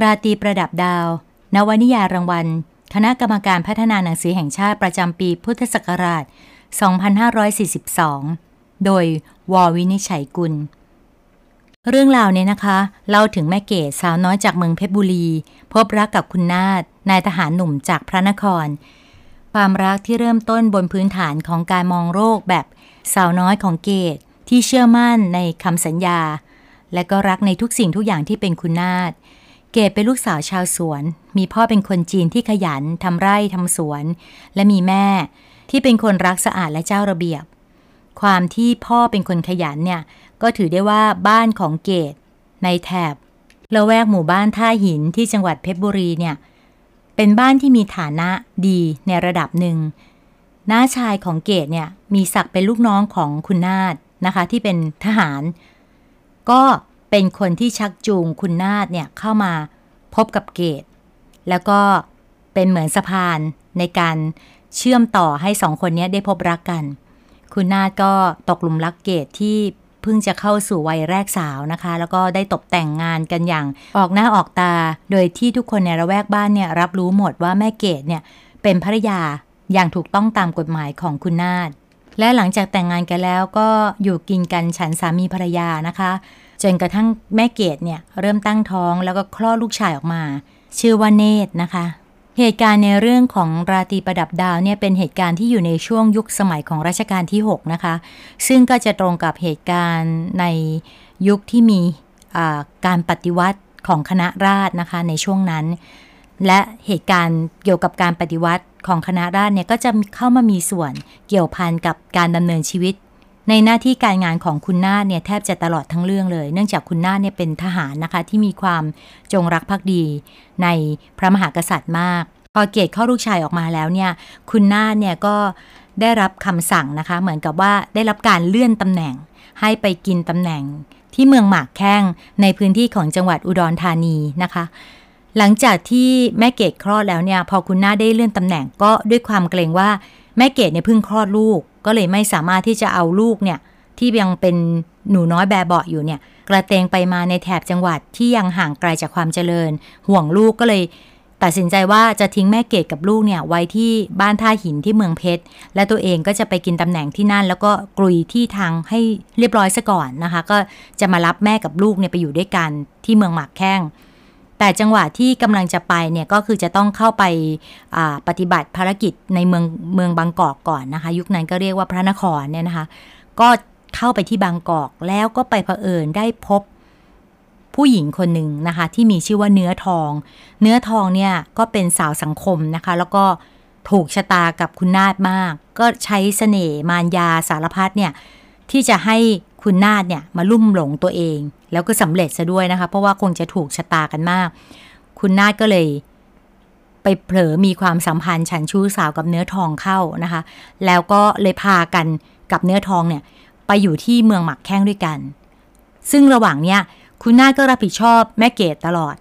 ราตรีประดับดาว นวนิยารางวัล คณะกรรมการพัฒนาหนังสือแห่งชาติประจำปีพุทธศักราช 2542 โดยวอวินิชัยกุล เรื่องราวเนี่ยนะคะ เล่าถึงแม่เกศสาวน้อยจากเมืองเพชรบุรี พบรักกับคุณนาฏนายทหารหนุ่มจากพระนคร ความรักที่เริ่มต้นบนพื้นฐานของการมองโรคแบบสาวน้อยของเกศที่เชื่อมั่นในคำสัญญา และก็รักในทุกสิ่งทุกอย่างที่เป็นคุณนาฏ เกดเป็นลูกสาวชาวสวน มีพ่อเป็นคนจีนที่ขยันทำไร่ทำสวน และมีแม่ที่เป็นคนรักสะอาดและเจ้าระเบียบ ความที่พ่อเป็นคนขยันเนี่ย ก็ถือได้ว่าบ้านของเกดในแถบละแวกหมู่บ้านท่าหินที่จังหวัดเพชรบุรีเนี่ย เป็นบ้านที่มีฐานะดีในระดับหนึ่งน้าชายของเกดเนี่ยมีศักดิ์เป็นลูกน้องของคุณนาฏนะคะ ที่เป็นทหาร ก็เป็นคนที่ชักจูงคุณนาฏเนี่ยเข้ามา พบกับเกต แล้วก็เป็นเหมือนสะพานในการเชื่อมต่อให้สองคนนี้ได้พบรักกัน คุณนาฏก็ตกหลุมรักเกตที่เพิ่งจะเข้าสู่วัยแรกสาวนะคะ แล้วก็ได้ตกแต่งงานกันอย่างออกหน้าออกตา โดยที่ทุกคนในระแวกบ้านเนี่ยรับรู้หมดว่าแม่เกตเนี่ยเป็นภรรยาอย่างถูกต้องตามกฎหมายของคุณนาฏและหลังจากแต่งงานกันแล้วก็อยู่กินกันฉันสามีภรรยานะคะ จนกระทั่งแม่เกดเนี่ยเริ่มตั้งท้องแล้วก็คลอดลูกชายออกมา ชื่อว่าเนตรนะคะ เหตุการณ์ในเรื่องของราตรีประดับดาวเนี่ยเป็นเหตุการณ์ที่อยู่ในช่วงยุคสมัยของรัชกาลที่ 6 นะคะ ซึ่งก็จะตรงกับเหตุการณ์ในยุคที่มีการปฏิวัติของคณะราษฎรนะคะในช่วงนั้น และเหตุการณ์เกี่ยวกับการปฏิวัติของคณะราษฎรเนี่ยก็จะเข้ามามีส่วนเกี่ยวพันกับการดำเนินชีวิต ในหน้าที่การงานของคุณนาฏเนี่ยแทบจะตลอดทั้งเรื่องเลย เนื่องจากคุณนาฏเนี่ยเป็นทหารนะคะที่มีความจงรักภักดีในพระมหากษัตริย์มาก พอเกตเข้าลูกชายออกมาแล้วเนี่ยคุณนาฏเนี่ยก็ได้รับคำสั่งนะคะ เหมือนกับว่าได้รับการเลื่อนตำแหน่ง ให้ไปกินตำแหน่ง ที่เมืองหมากแข้งในพื้นที่ของจังหวัดอุดรธานีนะคะหลังจากที่แม่เกดคลอดแล้วเนี่ย พอคุณนาได้เลื่อนตำแหน่งก็ด้วยความเกรงว่าแม่เกดเนี่ยเพิ่งคลอดลูก ก็เลยไม่สามารถที่จะเอาลูกเนี่ยที่ยังเป็นหนูน้อยแบบเบาอยู่เนี่ย กระเตงไปมาในแถบจังหวัดที่ยังห่างไกลจากความเจริญ ห่วงลูกก็เลยตัดสินใจว่าจะทิ้งแม่เกดกับลูกเนี่ยไว้ที่บ้านท่าหินที่เมืองเพชร และตัวเองก็จะไปกินตำแหน่งที่นั่น แล้วก็กลุยที่ทางให้เรียบร้อยซะก่อนนะคะ ก็จะมารับแม่กับลูกเนี่ยไปอยู่ด้วยกันที่เมืองหมากแข้ง แต่จังหวะที่กำลังจะไปเนี่ยก็คือจะต้องเข้าไปปฏิบัติภารกิจในเมืองเมืองบางกอกก่อนนะคะ ยุคนั้นก็เรียกว่าพระนครเนี่ยนะคะ ก็เข้าไปที่บางกอกแล้วก็ไปเผอิญได้พบผู้หญิงคนหนึ่งนะคะ ที่มีชื่อว่าเนื้อทอง เนื้อทองเนี่ยก็เป็นสาวสังคมนะคะ แล้วก็ถูกชะตากับคุณนาฏมาก ก็ใช้เสน่ห์มารยาสารพัดเนี่ยที่จะให้ คุณนาฏเนี่ยมาลุ่มหลงตัวเอง แล้วก็สำเร็จซะด้วยนะคะ เพราะว่าคงจะถูกชะตากันมาก คุณนาฏก็เลย ไปเผลอมีความสัมพันธ์ฉันชู้สาวกับเนื้อทองเข้านะคะ แล้วก็เลยพากันกับเนื้อทองเนี่ยไปอยู่ที่เมืองหมักแข้งด้วยกัน ซึ่งระหว่างเนี้ยคุณนาฏก็รับผิดชอบแม่เกดตลอด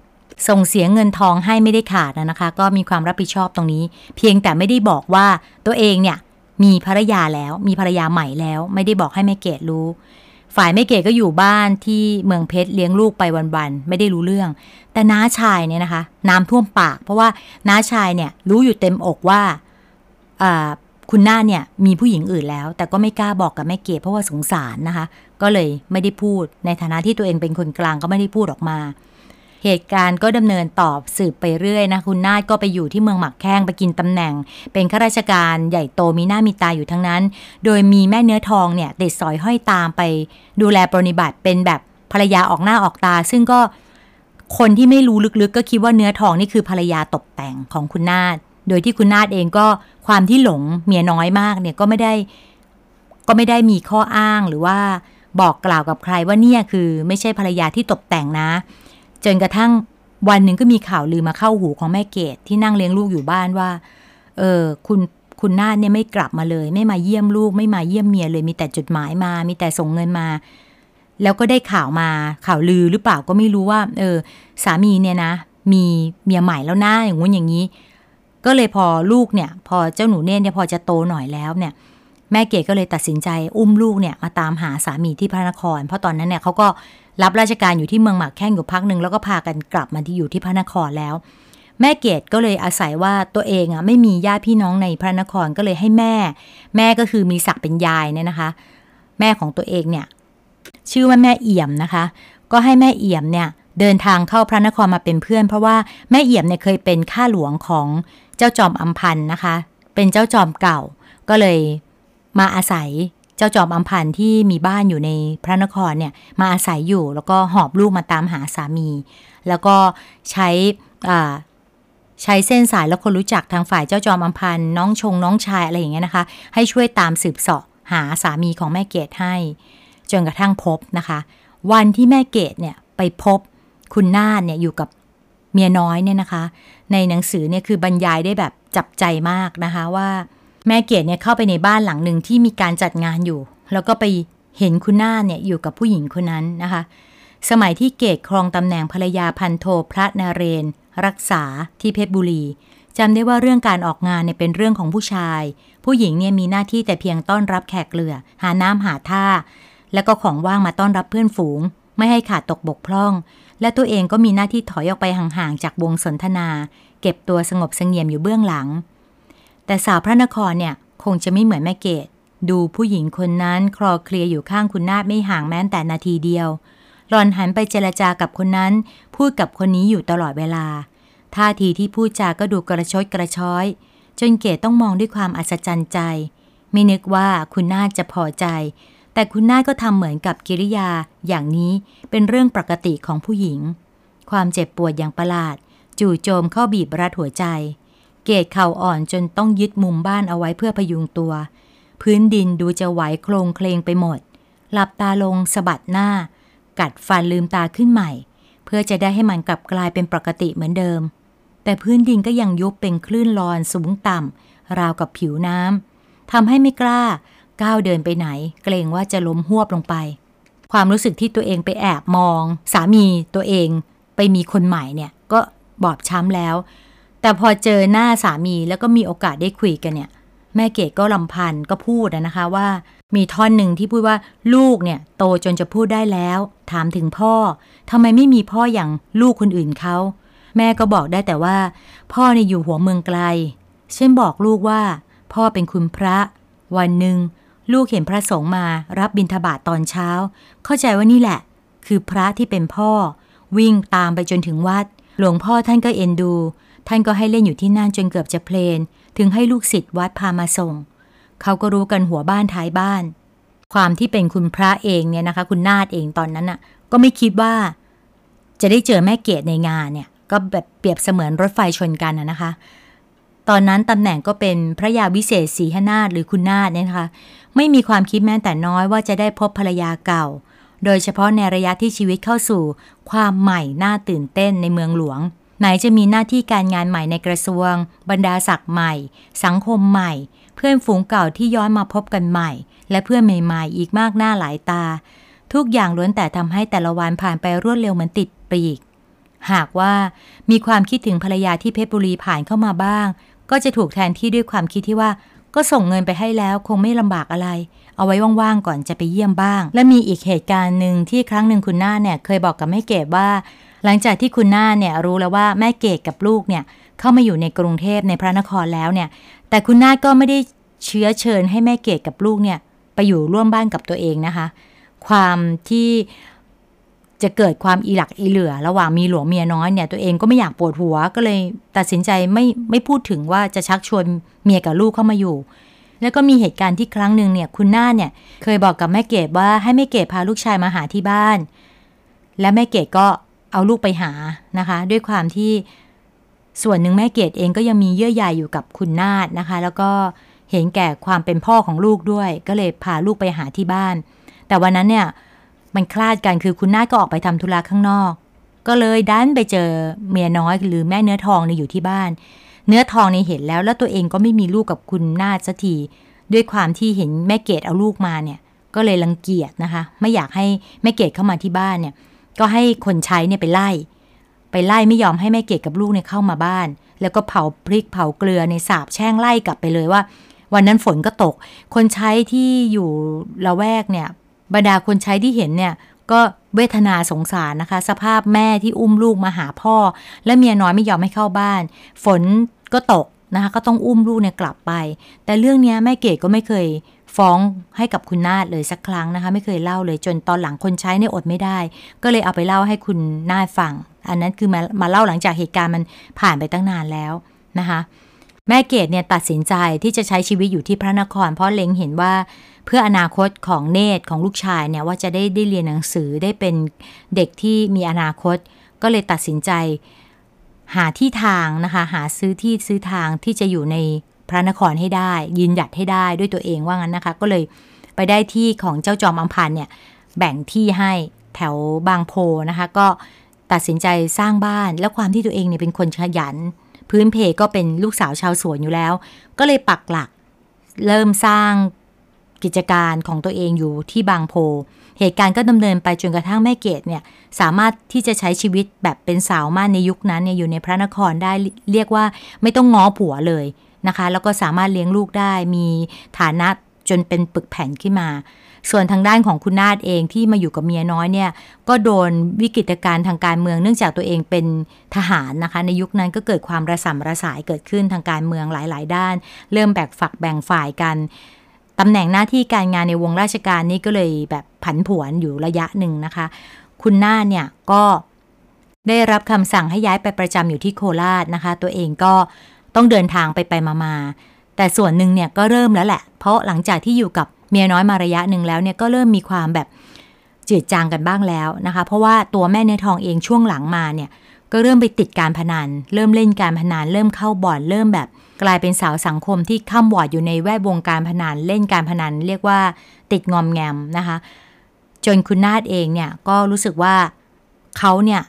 ส่งเสียเงินทองให้ไม่ได้ขาดนะคะ ก็มีความรับผิดชอบตรงนี้ เพียงแต่ไม่ได้บอกว่าตัวเองเนี่ยมีภรรยาแล้วมีภรรยาใหม่แล้ว ไม่ได้บอกให้แม่เกดรู้ ฝ่ายแม่เก๋ก็อยู่บ้านที่เมืองเพชรเลี้ยงลูกไปวันๆไม่ได้รู้เรื่อง แต่น้าชายเนี่ยนะคะ น้ำท่วมปาก เพราะว่าน้าชายเนี่ยรู้อยู่เต็มอกว่าคุณหน้าเนี่ยมีผู้หญิงอื่นแล้ว แต่ก็ไม่กล้าบอกกับแม่เก๋เพราะว่าสงสารนะคะ ก็เลยไม่ได้พูดในฐานะที่ตัวเองเป็นคนกลางก็ไม่ได้พูดออกมา เหตุการณ์ก็ดำเนินตอบสืบไปเรื่อยนะคุณนาฏก็ไปอยู่ที่เมืองหมักแข้งไปกินตำแหน่ง เป็นข้าราชการใหญ่โตมีหน้ามีตาอยู่ทั้งนั้น โดยมีแม่เนื้อทองเนี่ยติดสอยห้อยตามไป ดูแลปรนิบัติเป็นแบบภรรยาออกหน้าออกตา ซึ่งก็คนที่ไม่รู้ลึกๆ ก็คิดว่าเนื้อทองนี่คือภรรยาตกแต่งของคุณนาฏโดยที่คุณนาฏเองก็ความที่หลงเมียน้อยมากเนี่ยก็ไม่ได้ก็ไม่ได้มีข้ออ้างหรือว่าบอกกล่าวกับใครว่าเนี่ยคือไม่ใช่ภรรยาที่ตกแต่งนะ จนกระทั่งวันหนึ่งก็มีข่าวลือมาเข้าหูของแม่เกดที่นั่งเลี้ยงลูกอยู่บ้านว่า เออคุณคุณนาฏเนี่ยไม่กลับมาเลย ไม่มาเยี่ยมลูก ไม่มาเยี่ยมเมียเลยมีแต่จดหมายมา มีแต่ส่งเงินมา แล้วก็ได้ข่าวมาข่าวลือหรือเปล่าก็ไม่รู้ว่า เออ สามีเนี่ยนะ มีเมียใหม่แล้วนะอย่างงู้นอย่างนี้ ก็เลยพอลูกเนี่ย พอเจ้าหนูเน่เนี่ยพอจะโตหน่อยแล้วเนี่ย แม่เกดก็เลยตัดสินใจอุ้มลูกเนี่ยมาตามหาสามีที่พระนคร เพราะตอนนั้นเนี่ยเขาก็รับราชการอยู่ที่เมืองหมากแข้งอยู่พักหนึ่งแล้วก็พากันกลับมาที่อยู่ที่พระนครแล้ว แม่เกดก็เลยอาศัยว่าตัวเองอะไม่มีญาติพี่น้องในพระนครก็เลยให้แม่ แม่ก็คือมีศักดิ์เป็นยายเนี่ยนะคะ แม่ของตัวเองเนี่ยชื่อว่าแม่เอี่ยมนะคะ ก็ให้แม่เอี่ยมเนี่ยเดินทางเข้าพระนครมาเป็นเพื่อน เพราะว่าแม่เอี่ยมเนี่ยเคยเป็นข้าหลวงของเจ้าจอมอัมพันธ์นะคะ เป็นเจ้าจอมเก่าก็เลยมาอาศัย จ้าจอมอัมพันธ์ที่มีบ้านอยู่ในพระนครเนี่ยมาอาศัยอยู่ แล้วก็หอบลูกมาตามหาสามี แล้วก็ใช้ใช้เส้นสายแล้วคนรู้จักทางฝ่ายเจ้าจอมอัมพันธ์น้องชงน้องชายอะไรอย่างเงี้ยนะคะ ให้ช่วยตามสืบเสาะหาสามีของแม่เกดให้ จนกระทั่งพบนะคะ วันที่แม่เกดเนี่ยไปพบคุณนาฏเนี่ยอยู่กับเมียน้อยเนี่ยนะคะ ในหนังสือเนี่ยคือบรรยายได้แบบจับใจมากนะคะว่า แม่เกดเนี่ยเข้าไปในบ้านหลังหนึ่งที่มีการจัดงานอยู่ แล้วก็ไปเห็นคุณหน้าเนี่ยอยู่กับผู้หญิงคนนั้นนะคะ สมัยที่เกดครองตำแหน่งภรรยาพันโทพระนเรน รักษาที่เพชรบุรีจำได้ว่าเรื่องการออกงานเนี่ยเป็นเรื่องของผู้ชาย ผู้หญิงเนี่ยมีหน้าที่แต่เพียงต้อนรับแขกเรือ หาน้ำหาท่า แล้วก็ของว่างมาต้อนรับเพื่อนฝูง ไม่ให้ขาดตกบกพร่อง และตัวเองก็มีหน้าที่ถอยออกไปห่างๆจากวงสนทนา เก็บตัวสงบสงเงียมอยู่เบื้องหลัง แต่สาวพระนครเนี่ยคงจะไม่เหมือนแม่เกดดูผู้หญิงคนนั้นคลอเคลียอยู่ข้างคุณนาฏไม่ห่างแม้แต่นาทีเดียว หลอนหันไปเจรจากับคนนั้น พูดกับคนนี้อยู่ตลอดเวลา ท่าทีที่พูดจาก็ดูกระชดกระช้อย จนเกดต้องมองด้วยความอัศจรรย์ใจ ไม่นึกว่าคุณนาฏจะพอใจ แต่คุณนาก็ทำเหมือนกับกิริยา อย่างนี้เป็นเรื่องปกติของผู้หญิง ความเจ็บปวดอย่างประหลาด จู่โจมเข้าบีบรัดหัวใจ เกตเข่าอ่อนจนต้องยึดมุมบ้านเอาไว้เพื่อพยุงตัว พื้นดินดูจะไหวโคลงเคลงไปหมด หลับตาลงสะบัดหน้า กัดฟันลืมตาขึ้นใหม่ เพื่อจะได้ให้มันกลับกลายเป็นปกติเหมือนเดิม แต่พื้นดินก็ยังยุบเป็นคลื่นลอนสูงต่ำราวกับผิวน้ำทำให้ไม่กล้า ก้าวเดินไปไหน เกรงว่าจะล้มหวบลงไป ความรู้สึกที่ตัวเองไปแอบมอง สามีตัวเอง ไปมีคนใหม่เนี่ยก็บอบช้ำแล้ว แต่พอเจอหน้าสามีแล้วก็มีโอกาสได้คุยกันเนี่ย แม่เกดก็ลำพันก็พูดนะคะว่า มีท่อนหนึ่งที่พูดว่าลูกเนี่ย โตจนจะพูดได้แล้ว ถามถึงพ่อทำไมไม่มีพ่ออย่างลูกคนอื่นเขาแม่ก็บอกได้แต่ว่า พ่อเนี่ยอยู่หัวเมืองไกล เช่นบอกลูกว่า พ่อเป็นคุณพระ วันหนึ่งลูกเห็นพระสงฆ์มารับบิณฑบาตตอนเช้า เข้าใจว่านี่แหละ คือพระที่เป็นพ่อ วิ่งตามไปจนถึงวัด หลวงพ่อท่านก็เอ็นดู ท่านก็ให้เล่นอยู่ที่นั่นจนเกือบจะเพลน ถึงให้ลูกศิษย์วัดพามาส่ง เขาก็รู้กันหัวบ้านท้ายบ้าน ความที่เป็นคุณพระเองเนี่ยนะคะ คุณนาฏเองตอนนั้นน่ะ ก็ไม่คิดว่า จะได้เจอแม่เกดในงานเนี่ย ก็แบบเปรียบเสมือนรถไฟชนกันนะคะ ตอนนั้นตำแหน่งก็เป็นพระยาวิเศษศรีหนาฏหรือคุณนาฏเนี่ยนะคะ ไม่มีความคิดแม้แต่น้อยว่าจะได้พบภรรยาเก่า โดยเฉพาะในระยะที่ชีวิตเข้าสู่ ความใหม่น่าตื่นเต้นในเมืองหลวง ไหนจะมีหน้าที่การงานใหม่ในกระทรวง บรรดาศักดิ์ใหม่ สังคมใหม่ เพื่อนฝูงเก่าที่ย้อนมาพบกันใหม่ และเพื่อนใหม่ๆ อีกมากหน้าหลายตา ทุกอย่างล้วนแต่ทำให้แต่ละวันผ่านไปรวดเร็วเหมือนติดปีก หากว่ามีความคิดถึงภรรยาที่เพชรบุรีผ่านเข้ามาบ้าง ก็จะถูกแทนที่ด้วยความคิดที่ว่าก็ส่งเงินไปให้แล้วคงไม่ลำบากอะไร เอาไว้ว่างๆก่อนจะไปเยี่ยมบ้าง และมีอีกเหตุการณ์หนึ่งที่ครั้งหนึ่งคุณหน้าเนี่ยเคยบอกกับแม่เกดว่า หลังจากที่คุณน้าเนี่ยรู้แล้วว่าแม่เกดกับลูกเนี่ยเข้ามาอยู่ในกรุงเทพในพระนครแล้วเนี่ย แต่คุณน้าก็ไม่ได้เชื้อเชิญให้แม่เกดกับลูกเนี่ยไปอยู่ร่วมบ้านกับตัวเองนะคะ ความที่จะเกิดความอีหลักอีเหลือ ระหว่างมีหลวงเมียน้อยเนี่ยตัวเองก็ไม่อยากปวดหัวก็เลยตัดสินใจไม่ไม่พูดถึงว่าจะชักชวนเมียกับลูกเข้ามาอยู่ แล้วก็มีเหตุการณ์ที่ครั้งหนึ่งเนี่ยคุณน้าเนี่ยเคยบอกกับแม่เกดว่าให้แม่เกดพาลูกชายมาหาที่บ้าน และแม่เกดก็ เอาลูกไปหานะคะ ด้วยความที่ส่วนหนึ่งแม่เกดเองก็ยังมีเยื่อใยอยู่กับคุณนาดนะคะ แล้วก็เห็นแก่ความเป็นพ่อของลูกด้วย ก็เลยพาลูกไปหาที่บ้าน แต่วันนั้นเนี่ยมันคลาดกันคือคุณนาก็ออกไปทำธุระข้างนอก ก็เลยดันไปเจอเมียน้อยหรือแม่เนื้อทองในอยู่ที่บ้าน เนื้อทองนี่เห็นแล้วแล้วตัวเองก็ไม่มีลูกกับคุณนาสักทีด้วยความที่เห็นแม่เกดเอาลูกมาเนี่ย ก็เลยรังเกียจนะคะ ไม่อยากให้แม่เกดเข้ามาที่บ้านเนี่ย ก็ให้คนใช้เนี่ยไปไล่ ไปไล่ไม่ยอมให้แม่เกดกับลูกเนี่ยเข้ามาบ้าน แล้วก็เผาพริกเผาเกลือในสาบแช่งไล่กลับไปเลยว่า วันนั้นฝนก็ตก คนใช้ที่อยู่ละแวกเนี่ยบรรดาคนใช้ที่เห็นเนี่ยก็เวทนาสงสารนะคะ สภาพแม่ที่อุ้มลูกมาหาพ่อ และเมียน้อยไม่ยอมให้เข้าบ้าน ฝนก็ตกนะคะก็ต้องอุ้มลูกเนี่ยกลับไป แต่เรื่องนี้แม่เกดก็ไม่เคย ฟ้องให้กับคุณนาดเลยสักครั้งนะคะ ไม่เคยเล่าเลยจนตอนหลังคนใช้เนี่ยอดไม่ได้ ก็เลยเอาไปเล่าให้คุณนาดฟัง อันนั้นคือมามาเล่าหลังจากเหตุการณ์มันผ่านไปตั้งนานแล้วนะคะ แม่เกดเนี่ยตัดสินใจที่จะใช้ชีวิตอยู่ที่พระนคร เพราะเล็งเห็นว่าเพื่ออนาคตของเนตรของลูกชายเนี่ยว่าจะได้ได้เรียนหนังสือได้เป็นเด็กที่มีอนาคต ก็เลยตัดสินใจหาที่ทางนะคะ หาซื้อที่ซื้อทางที่จะอยู่ใน พระนครให้ได้ ยืนหยัดให้ได้ด้วยตัวเองว่างั้นนะคะ ก็เลยไปได้ที่ของเจ้าจอมอัมพันเนี่ยแบ่งที่ให้แถวบางโพนะคะ ก็ตัดสินใจสร้างบ้าน แล้วความที่ตัวเองเนี่ยเป็นคนขยัน พื้นเพก็เป็นลูกสาวชาวสวนอยู่แล้ว ก็เลยปักหลักเริ่มสร้างกิจการของตัวเองอยู่ที่บางโพ เหตุการณ์ก็ดำเนินไปจนกระทั่งแม่เกดเนี่ยสามารถที่จะใช้ชีวิตแบบเป็นสาวม่านในยุคนั้นเนี่ยอยู่ในพระนครได้เรียกว่าไม่ต้องง้อผัวเลย นะคะ แล้วก็สามารถเลี้ยงลูกได้มีฐานะจนเป็นปึกแผ่นขึ้นมา ส่วนทางด้านของคุณนาฏเองที่มาอยู่กับเมียน้อยเนี่ย ก็โดนวิกฤตการณ์ทางการเมือง เนื่องจากตัวเองเป็นทหารนะคะ ในยุคนั้นก็เกิดความระสำระสายเกิดขึ้นทางการเมืองหลาย ๆ ด้าน เริ่มแบ่งฝักแบ่งฝ่ายกันตำแหน่งหน้าที่การงานในวงราชการนี้ก็เลยแบบผันผวนอยู่ระยะหนึ่งนะคะ คุณนาฏเนี่ยก็ได้รับคำสั่งให้ย้ายไปประจำอยู่ที่โคราชนะคะ ตัวเองก็ ต้องเดินทางไปไปมาๆแต่ส่วนหนึ่งเนี่ยก็เริ่มแล้วแหละ เพราะหลังจากที่อยู่กับเมียน้อยมาระยะหนึ่งแล้วเนี่ยก็เริ่มมีความแบบจืดจางกันบ้างแล้วนะคะ เพราะว่าตัวแม่เนื้อทองเองช่วงหลังมาเนี่ยก็เริ่มไปติดการพนัน เริ่มเล่นการพนัน เริ่มเข้าบ่อน เริ่มแบบกลายเป็นสาวสังคมที่ข้ามวอดอยู่ในแวดวงการพนัน เล่นการพนัน เรียกว่าติดงอมแงมนะคะ จนคุณนาฏเองเนี่ยก็รู้สึกว่าเขาเนี่ย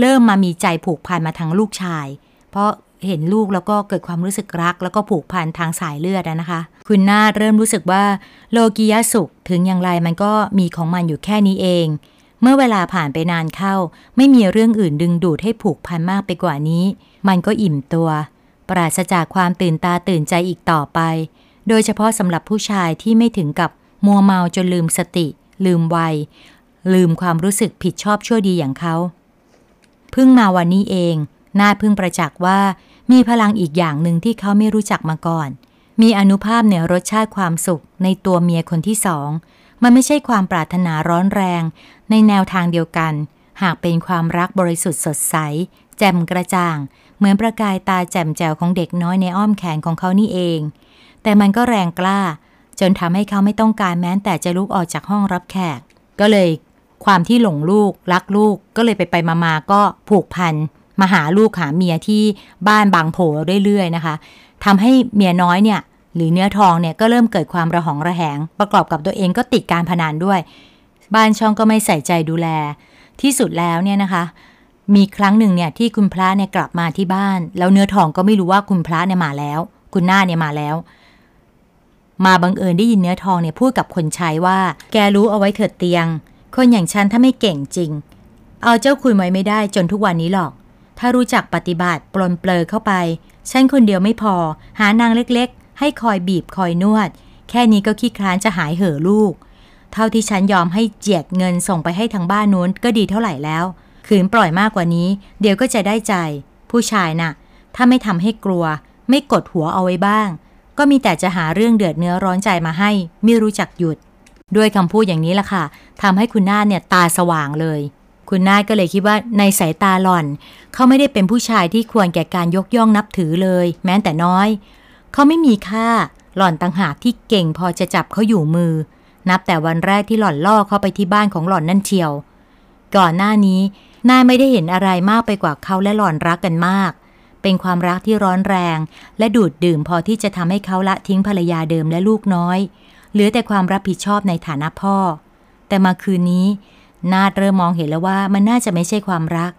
เริ่มมามีใจผูกพันมาทางลูกชาย เพราะ เห็นลูกแล้วก็เกิดความรู้สึกรัก แล้วก็ผูกพันทางสายเลือดนะคะ คุณนาเริ่มรู้สึกว่าโลกียสุขถึงอย่างไรมันก็มีของมันอยู่แค่นี้เอง เมื่อเวลาผ่านไปนานเข้า ไม่มีเรื่องอื่นดึงดูดให้ผูกพันมากไปกว่านี้ มันก็อิ่มตัว ปราศจากความตื่นตาตื่นใจอีกต่อไป โดยเฉพาะสำหรับผู้ชายที่ไม่ถึงกับมัวเมาจนลืมสติ ลืมวัย ลืมความรู้สึกผิดชอบชั่วดีอย่างเขาเพิ่งมาวันนี้เอง น่าพิ่งประจักษ์ว่ามีพลังอีกอย่างหนึ่งที่เขาไม่รู้จักมาก่อน มีอนุภาพเหนือรสชาติความสุขในตัวเมียคนที่สอง มันไม่ใช่ความปรารถนาร้อนแรง ในแนวทางเดียวกัน หากเป็นความรักบริสุทธิ์สดใส แจ่มกระจ่าง เหมือนประกายตาแจ่มแจ๋วของเด็กน้อยในอ้อมแขนของเขานี่เอง แต่มันก็แรงกล้า จนทำให้เขาไม่ต้องการแม้แต่จะลุกออกจากห้องรับแขก ก็เลย ความที่หลงลูก รักลูกก็เลยไปไปมาๆก็ผูกพัน มาหาลูกหาเมียที่บ้านบางโผเรื่อยๆนะคะทำให้เมียน้อยเนี่ยหรือเนื้อทองเนี่ยก็เริ่มเกิดความระหองระแหง ประกอบกับตัวเองก็ติดการพนันด้วย บ้านช่องก็ไม่ใส่ใจดูแล ที่สุดแล้วเนี่ยนะคะ มีครั้งหนึ่งเนี่ยที่คุณพระเนี่ยกลับมาที่บ้าน แล้วเนื้อทองก็ไม่รู้ว่าคุณพระเนี่ยมาแล้ว คุณหน้าเนี่ยมาแล้ว มาบังเอิญได้ยินเนื้อทองเนี่ยพูดกับคนใช้ว่า แกรู้เอาไว้เถิดเตียง คนอย่างฉันถ้าไม่เก่งจริง เอาเจ้าคุยไว้ไม่ได้จนทุกวันนี้หรอก ถ้ารู้จักปฏิบัติปลนเปลอเข้าไป ฉันคนเดียวไม่พอ หานางเล็กๆ ให้คอยบีบคอยนวด แค่นี้ก็ขี้คร้านจะหายเห่อลูก เท่าที่ฉันยอมให้เจียดเงินส่งไปให้ทางบ้านนู้นก็ดีเท่าไหร่แล้ว ขืนปล่อยมากกว่านี้ เดี๋ยวก็จะได้ใจ ผู้ชายนะ่ะ ถ้าไม่ทำให้กลัว ไม่กดหัวเอาไว้บ้าง ก็มีแต่จะหาเรื่องเดือดเนื้อร้อนใจมาให้ ไม่รู้จักหยุด ด้วยคำพูดอย่างนี้ล่ะค่ะทำให้คุณน้าเนี่ยตาสว่างเลย คุณนาฏก็เลยคิดว่าในสายตาหล่อน เขาไม่ได้เป็นผู้ชายที่ควรแก่การยกย่องนับถือเลย แม้แต่น้อย เขาไม่มีค่า หล่อนต่างหากที่เก่งพอจะจับเขาอยู่มือ นับแต่วันแรกที่หล่อนล่อเขาไปที่บ้านของหล่อนนั่นเทียว ก่อนหน้านี้นายไม่ได้เห็นอะไรมากไปกว่าเขาและหล่อนรักกันมาก เป็นความรักที่ร้อนแรง และดูดดื่มพอที่จะทำให้เขาละทิ้งภรรยาเดิมและลูกน้อย เหลือแต่ความรับผิดชอบในฐานะพ่อ แต่มาคืนนี้ นาดเริ่มมองเห็นแล้วว่ามันน่าจะไม่ใช่ความรัก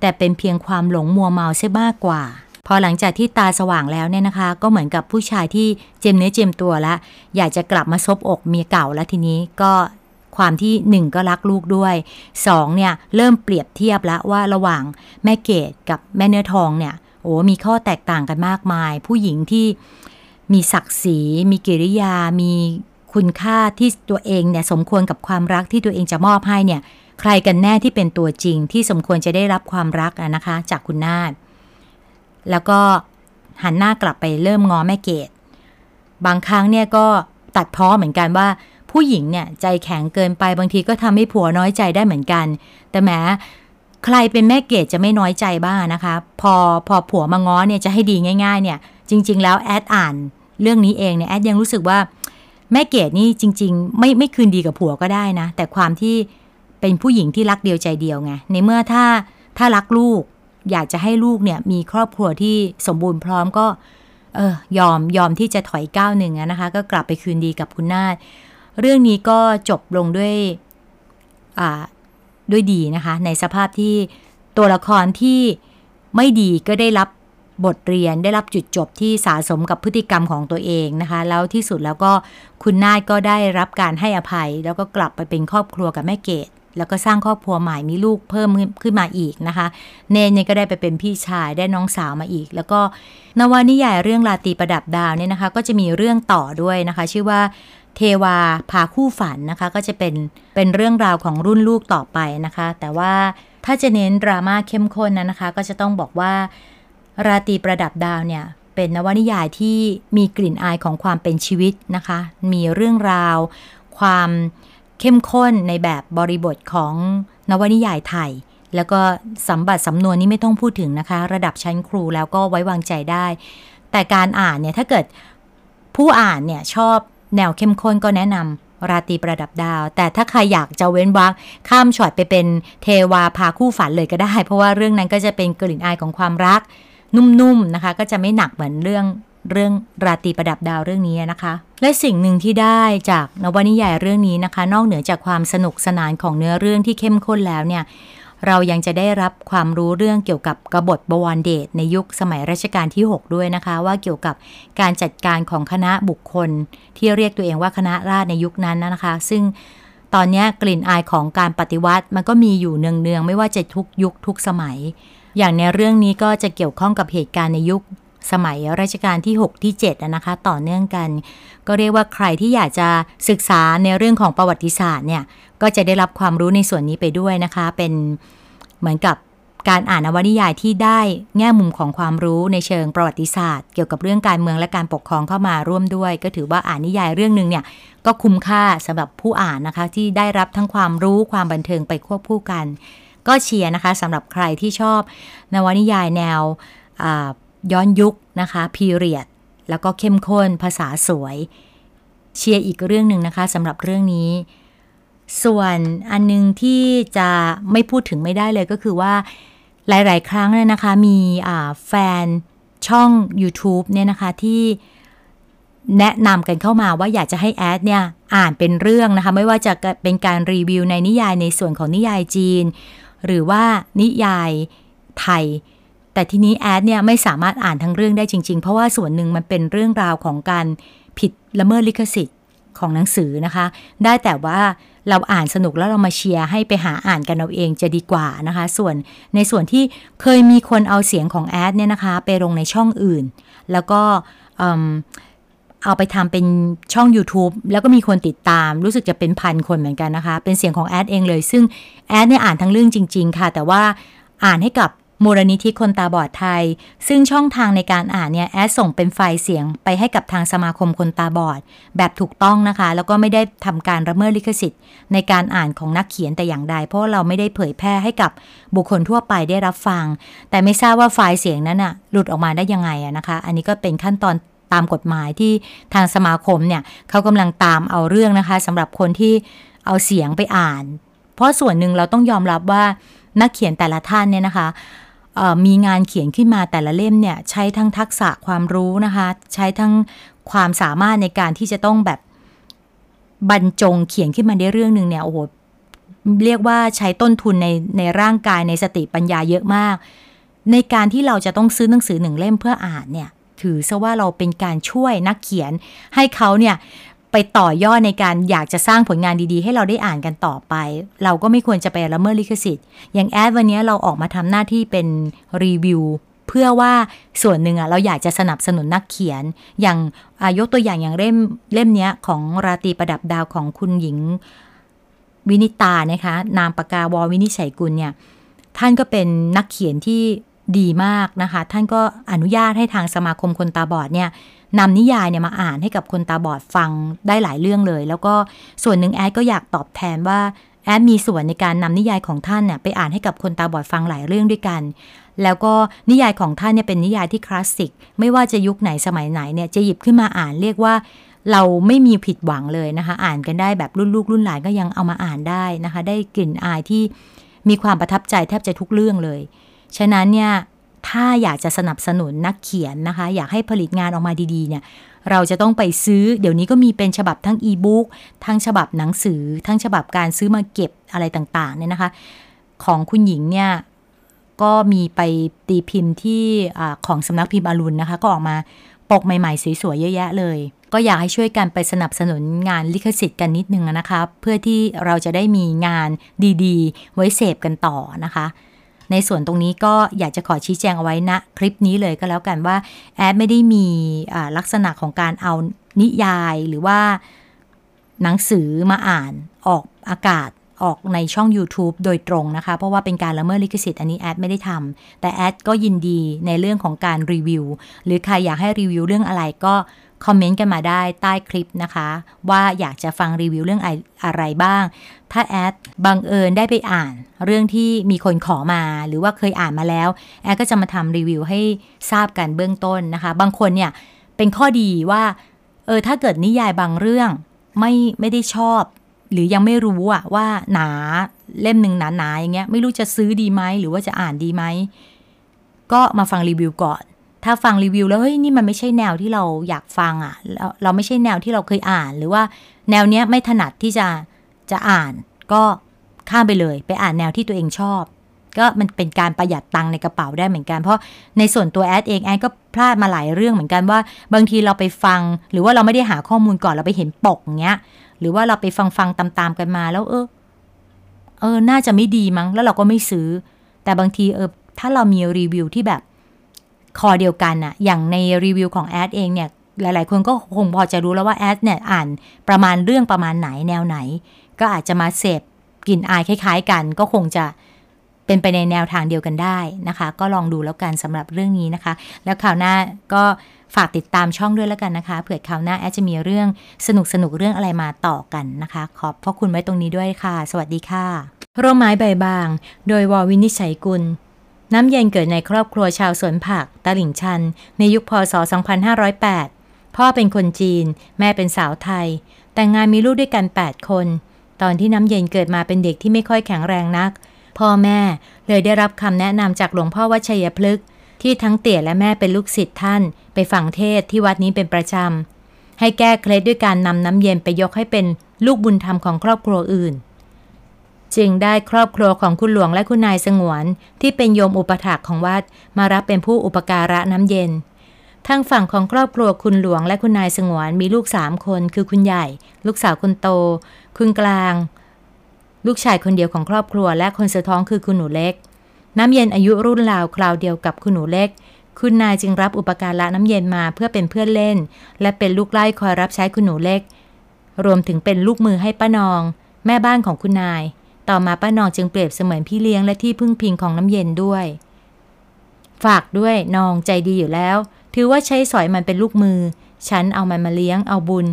แต่เป็นเพียงความหลงมัวเมาเสียมากกว่า พอหลังจากที่ตาสว่างแล้วเนี่ยนะคะ ก็เหมือนกับผู้ชายที่เจมเนื้อเจมตัวละอยากจะกลับมาซบอกเมียเก่าแล้วทีนี้ก็ความที่หนึ่งก็รักลูกด้วยสองเนี่ยเริ่มเปรียบเทียบแล้วว่าระหว่างแม่เกดกับแม่เนื้อทองเนี่ยโอ้มีข้อแตกต่างกันมากมาย ผู้หญิงที่มีศักดิ์ศรี มีกิริยา มี คุณค่าที่ตัวเองเนี่ยสมควรกับความรักที่ตัวเองจะมอบให้เนี่ย ใครกันแน่ที่เป็นตัวจริงที่สมควรจะได้รับความรักนะคะ จากคุณนาฏแล้วก็หันหน้ากลับไปเริ่มง้อแม่เกดบางครั้งเนี่ยก็ตัดพ้อเหมือนกันว่า ผู้หญิงเนี่ยใจแข็งเกินไปบางทีก็ทำให้ผัวน้อยใจได้เหมือนกัน แต่แม้ใครเป็นแม่เกดจะไม่น้อยใจบ้างนะคะ พอพอผัวมาง้อเนี่ยจะให้ดีง่าย ๆ เนี่ย จริง ๆ แล้วแอดอ่านเรื่องนี้เองเนี่ยแอดยังรู้สึกว่า แม่เกดนี่จริง ๆ ไม่ไม่คืนดีกับผัวก็ได้นะ แต่ความที่เป็นผู้หญิงที่รักเดียวใจเดียวไงในเมื่อถ้าถ้ารักลูก อยากจะให้ลูกเนี่ยมีครอบครัวที่สมบูรณ์พร้อมก็ เออยอมยอมที่จะถอยก้าวหนึ่งนะคะ ก็กลับไปคืนดีกับคุณนาฏเรื่องนี้ก็จบลงด้วยด้วยดีนะคะ ในสภาพที่ตัวละครที่ไม่ดีก็ได้รับ บทเรียนได้รับจุดจบที่สะสมกับพฤติกรรมของตัวเองนะคะ แล้วที่สุดแล้วก็คุณนาฏก็ได้รับการให้อภัย แล้วก็กลับไปเป็นครอบครัวกับแม่เกดแล้วก็สร้างครอบครัวใหม่มีลูกเพิ่มขึ้นมาอีกนะคะเนนเนี่ยก็ได้ไปเป็นพี่ชายได้น้องสาวมาอีก แล้วก็นวนิยายเรื่องราตีประดับดาวเนี่ยนะคะ ก็จะมีเรื่องต่อด้วยนะคะ ชื่อว่าเทวาพาคู่ฝันนะคะ ก็จะเป็นเป็นเรื่องราวของรุ่นลูกต่อไปนะคะ แต่ว่าถ้าจะเน้นดราม่าเข้มข้นนะนะคะ ก็จะต้องบอกว่า ราตีประดับดาวเนี่ยเป็นนวนิยายที่มีกลิ่นอายของความเป็นชีวิตนะคะ มีเรื่องราว ความเข้มข้นในแบบบริบทของนวนิยายไทย แล้วก็สัมบัติสำนวนนี้ไม่ต้องพูดถึงนะคะ ระดับชั้นครูแล้วก็ไว้วางใจได้ แต่การอ่านเนี่ยถ้าเกิดผู้อ่านเนี่ยชอบแนวเข้มข้นก็แนะนำราตีประดับดาว แต่ถ้าใครอยากจะเว้นวรรคข้ามช็อตไปเป็นเทวาพาคู่ฝันเลยก็ได้ เพราะว่าเรื่องนั้นก็จะเป็นกลิ่นอายของความรัก นุ่มๆนะคะ ก็จะไม่หนักเหมือนเรื่องเรื่องราตรีประดับดาวเรื่องนี้นะคะ และสิ่งหนึ่งที่ได้จากนวนิยายเรื่องนี้นะคะ นอกเหนือจากความสนุกสนานของเนื้อเรื่องที่เข้มข้นแล้วเนี่ยเรายังจะได้รับความรู้เรื่องเกี่ยวกับกบฏบวรเดชในยุคสมัยรัชกาลที่ 6 ด้วยนะคะ ว่าเกี่ยวกับการจัดการของคณะบุคคล ที่เรียกตัวเองว่าคณะราษฎรในยุคนั้นนะคะ ซึ่งตอนนี้กลิ่นอายของการปฏิวัติมันก็มีอยู่เนืองๆไม่ว่าจะทุกยุคทุกสมัย อย่างในเรื่องนี้ก็จะเกี่ยวข้องกับเหตุการณ์ในยุคสมัยรัชกาลที่ 6 ที่ 7 นะคะ ต่อเนื่องกัน ก็เรียกว่าใครที่อยากจะศึกษาในเรื่องของประวัติศาสตร์เนี่ย ก็จะได้รับความรู้ในส่วนนี้ไปด้วยนะคะ เป็นเหมือนกับการอ่านนวนิยายที่ได้แง่มุมของความรู้ในเชิงประวัติศาสตร์ เกี่ยวกับเรื่องการเมืองและการปกครองเข้ามาร่วมด้วย ก็ถือว่าอ่านนิยายเรื่องหนึ่งเนี่ยก็คุ้มค่าสำหรับผู้อ่านนะคะ ที่ได้รับทั้งความรู้ความบันเทิงไปควบคู่กัน ก็เชียร์นะคะสำหรับใครที่ชอบนวนิยายแนวย้อนยุคนะคะพีเรียด แล้วก็เข้มข้นภาษาสวย เชียร์อีกเรื่องหนึ่งนะคะสำหรับเรื่องนี้ ส่วนอันนึงที่จะไม่พูดถึงไม่ได้เลยก็คือว่าหลาย ๆ ครั้งเนี่ยนะคะมีแฟนช่อง YouTube เนี่ยนะคะที่แนะนำกันเข้ามาว่าอยากจะให้แอดเนี่ยอ่านเป็นเรื่องนะคะ ไม่ว่าจะเป็นการรีวิวในนิยายในส่วนของนิยายจีน หรือว่านิยายไทย แต่ทีนี้แอดเนี่ยไม่สามารถอ่านทั้งเรื่องได้จริง ๆ เพราะว่าส่วนหนึ่งมันเป็นเรื่องราวของการผิดละเมิดลิขสิทธิ์ของหนังสือนะคะ ได้แต่ว่าเราอ่านสนุกแล้วเรามาเชียร์ให้ไปหาอ่านกันเอาเองจะดีกว่านะคะ ส่วนในส่วนที่เคยมีคนเอาเสียงของแอดเนี่ยนะคะ ไปลงในช่องอื่น แล้วก็ เอาไปทำเป็นช่อง YouTube แล้วก็มีคนติดตาม รู้สึกจะเป็นพันคนเหมือนกันนะคะ เป็นเสียงของแอดเองเลย ซึ่งแอดเนี่ยอ่านทั้งเรื่องจริง ๆ ค่ะ แต่ว่าอ่านให้กับมูลนิธิคนตาบอดไทย ซึ่งช่องทางในการอ่านเนี่ยแอดส่งเป็นไฟล์เสียงไปให้กับทางสมาคมคนตาบอด แบบถูกต้องนะคะ แล้วก็ไม่ได้ทำการละเมิดลิขสิทธิ์ ในการอ่านของนักเขียนแต่อย่างใด เพราะเราไม่ได้เผยแพร่ให้กับบุคคลทั่วไปได้รับฟัง แต่ไม่ทราบว่าไฟล์เสียงนั้นอะหลุดออกมาได้ยังไงอะนะคะ อันนี้ก็เป็นขั้นตอน ตามกฎหมายที่ทางสมาคมเนี่ยเขากำลังตามเอาเรื่องนะคะสำหรับคนที่เอาเสียงไปอ่าน เพราะส่วนหนึ่งเราต้องยอมรับว่านักเขียนแต่ละท่านเนี่ยนะคะมีงานเขียนขึ้นมาแต่ละเล่มเนี่ยใช้ทั้งทักษะความรู้นะคะ ใช้ทั้งความสามารถในการที่จะต้องแบบบรรจงเขียนขึ้นมาได้เรื่องหนึ่งเนี่ยโอ้โหเรียกว่าใช้ต้นทุนในในร่างกายในสติปัญญาเยอะมาก ในการที่เราจะต้องซื้อหนังสือหนึ่งเล่มเพื่ออ่านเนี่ย ถือซะว่าเราเป็นการช่วยนักเขียน ให้เขาเนี่ยไปต่อยอดในการอยากจะสร้างผลงานดีๆ ให้เราได้อ่านกันต่อไป เราก็ไม่ควรจะไปละเมิดลิขสิทธิ์ อย่างแอดวันนี้เราออกมาทำหน้าที่เป็นรีวิวเพื่อว่าส่วนหนึ่งอะเราอยากจะสนับสนุนนักเขียน อย่างยกตัวอย่างอย่างเล่มเล่มนี้ของราตีประดับดาวของคุณหญิงวินิตานะคะ นามปากกาวอวินิชัยกุลเนี่ย ท่านก็เป็นนักเขียนที่ ดีมากนะคะ ท่านก็อนุญาตให้ทางสมาคมคนตาบอดเนี่ยนำนิยายเนี่ยมาอ่านให้กับคนตาบอดฟังได้หลายเรื่องเลย แล้วก็ส่วนหนึ่งแอดก็อยากตอบแทนว่าแอดมีส่วนในการนำนิยายของท่านเนี่ยไปอ่านให้กับคนตาบอดฟังหลายเรื่องด้วยกัน แล้วก็นิยายของท่านเนี่ยเป็นนิยายที่คลาสสิก ไม่ว่าจะยุคไหนสมัยไหนเนี่ยจะหยิบขึ้นมาอ่านเรียกว่าเราไม่มีผิดหวังเลยนะคะ อ่านกันได้แบบรุ่นลูกรุ่นหลานก็ยังเอามาอ่านได้นะคะ ได้กลิ่นอายที่มีความประทับใจแทบจะทุกเรื่องเลย ฉะนั้นเนี่ยถ้าอยากจะสนับสนุนนักเขียนนะคะ อยากให้ผลิตงานออกมาดีๆเนี่ยเราจะต้องไปซื้อเดี๋ยวนี้ก็มีเป็นฉบับทั้งอีบุ๊กทั้งฉบับหนังสือ ทั้งฉบับการซื้อมาเก็บอะไรต่างๆเนี่ยนะคะ ของคุณหญิงเนี่ยก็มีไปตีพิมพ์ที่ของสำนักพิมพ์อรุณนะคะ ก็ออกมาปกใหม่ๆสวยๆเยอะแยะเลย ก็อยากให้ช่วยกันไปสนับสนุนงานลิขสิทธิ์กันนิดนึงนะคะ เพื่อที่เราจะได้มีงานดีๆ ไว้เสพกันต่อนะคะ ในส่วนตรงนี้ก็อยากจะขอชี้แจงเอาไว้ณนะคลิปนี้เลยก็แล้วกันว่า แอดไม่ได้มีลักษณะของการเอานิยายหรือว่าหนังสือมาอ่านออกอากาศออกในช่อง YouTube โดยตรงนะคะ เพราะว่าเป็นการละเมิดลิขสิทธิ์อันนี้แอดไม่ได้ทำแต่แอดก็ยินดีในเรื่องของการรีวิว หรือใครอยากให้รีวิวเรื่องอะไรก็ คอมเมนต์กันมาได้ใต้คลิปนะคะ ว่าอยากจะฟังรีวิวเรื่องอะไรบ้าง ถ้าแอดบังเอิญได้ไปอ่าน เรื่องที่มีคนขอมาหรือว่าเคยอ่านมาแล้ว แอดก็จะมาทำรีวิวให้ทราบกันเบื้องต้นนะคะ บางคนเนี่ยเป็นข้อดีว่าเออถ้าเกิดนิยายบางเรื่องไม่ไม่ได้ชอบ หรือยังไม่รู้อะว่าหนาเล่มหนึ่งหนาๆอย่างเงี้ยไม่รู้จะซื้อดีไหมหรือว่าจะอ่านดีไหมก็มาฟังรีวิวก่อน ถ้าฟังรีวิวแล้วเฮ้ยนี่มันไม่ใช่แนวที่เราอยากฟังอะ่ะเราไม่ใช่แนวที่เราเคยอ่าน หรือว่าแนวเนี้ยไม่ถนัดที่จะจะอ่าน ก็ข้ามไปเลย ไปอ่านแนวที่ตัวเองชอบ ก็มันเป็นการประหยัดตังค์ในกระเป๋าได้เหมือนกัน เพราะในส่วนตัวแอดเองแอดก็พลาดมาหลายเรื่องเหมือนกันว่า บางทีเราไปฟัง หรือว่าเราไม่ได้หาข้อมูลก่อนเราไปเห็นปกเงี้ย หรือว่าเราไปฟังฟังตามๆกันมาแล้วเออเออ น่าจะไม่ดีมั้ง แล้วเราก็ไม่ซื้อ แต่บางทีเออ ถ้าเรามีรีวิวที่แบบ คอเดียวกันอะอย่างในรีวิวของแอดเองเนี่ยหลาย ๆ คนก็คงพอจะรู้แล้วว่าแอดเนี่ยอ่านประมาณเรื่องประมาณไหนแนวไหน ก็อาจจะมาเสพกลิ่นอายคล้าย ๆ กัน ก็คงจะเป็นไปในแนวทางเดียวกันได้นะคะ ก็ลองดูแล้วกันสำหรับเรื่องนี้นะคะ แล้วข่าวหน้าก็ฝากติดตามช่องด้วยแล้วกันนะคะ เผื่อข่าวหน้าแอดจะมีเรื่องสนุกสนุกเรื่องอะไรมาต่อกันนะคะ ขอบพระคุณไว้ตรงนี้ด้วยค่ะ สวัสดีค่ะร่มไม้ใบบาง โดยวอวินิชัยกุล น้ำเย็นเกิดในครอบครัวชาวสวนผักตลิ่งชัน ในยุคพศ 2508 พ่อเป็นคนจีน แม่เป็นสาวไทย แต่งงานมีลูกด้วยกัน 8 คน ตอนที่น้ำเย็นเกิดมาเป็นเด็กที่ไม่ค่อยแข็งแรงนัก พ่อแม่เลยได้รับคำแนะนำจากหลวงพ่อวัชยพฤกษ์ที่ทั้งเตี่ยและแม่เป็นลูกศิษย์ท่าน ไปฝังเทศที่วัดนี้เป็นประจำให้แก้เคล็ดด้วยการนำน้ำเย็นไปยกให้เป็นลูกบุญธรรมของครอบครัวอื่น จึงได้ครอบครัวของคุณหลวงและคุณนายสงวนที่เป็นโยมอุปถากของวัดมารับเป็นผู้อุปการะน้ำเย็นทางฝั่งของครอบครัวคุณหลวงและคุณนายสงวนมีลูกสามคนคือคุณใหญ่ ลูกสาวคนโต คุณกลาง ลูกชายคนเดียวของครอบครัวและคนสุดท้องคือคุณหนูเล็ก น้ำเย็นอายุรุ่นราวคราวเดียวกับคุณหนูเล็ก คุณนายจึงรับอุปการะน้ำเย็นมาเพื่อเป็นเพื่อนเล่น และเป็นลูกไล่คอยรับใช้คุณหนูเล็ก รวมถึงเป็นลูกมือให้ป้านอง แม่บ้านของคุณนาย ต่อมาป้านองจึงเปรียบเสมือนพี่เลี้ยงและที่พึ่งพิงของน้ำเย็นด้วย ฝากด้วยนองใจดีอยู่แล้ว ถือว่าใช้สอยมันเป็นลูกมือ ฉันเอามันมาเลี้ยงเอาบุญ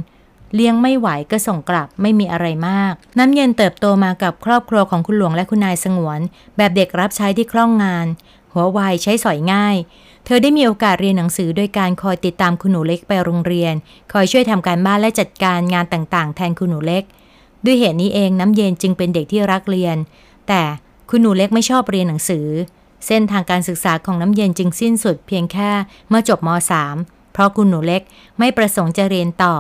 เลี้ยงไม่ไหวก็ส่งกลับไม่มีอะไรมาก น้ำเย็นเติบโตมากับครอบครัวของคุณหลวงและคุณนายสงวน แบบเด็กรับใช้ที่คล่องงาน หัวไวใช้สอยง่ายเธอได้มีโอกาสเรียนหนังสือโดยการคอยติดตามคุณหนูเล็กไปโรงเรียน คอยช่วยทำการบ้านและจัดการงานต่างๆ แทนคุณหนูเล็ก ด้วยเหตุนี้เองน้ำเย็นจึงเป็นเด็กที่รักเรียน แต่คุณหนูเล็กไม่ชอบเรียนหนังสือ เส้นทางการศึกษาของน้ำเย็นจึงสิ้นสุดเพียงแค่เมื่อจบม .3 เพราะคุณหนูเล็กไม่ประสงค์จะเรียนต่อ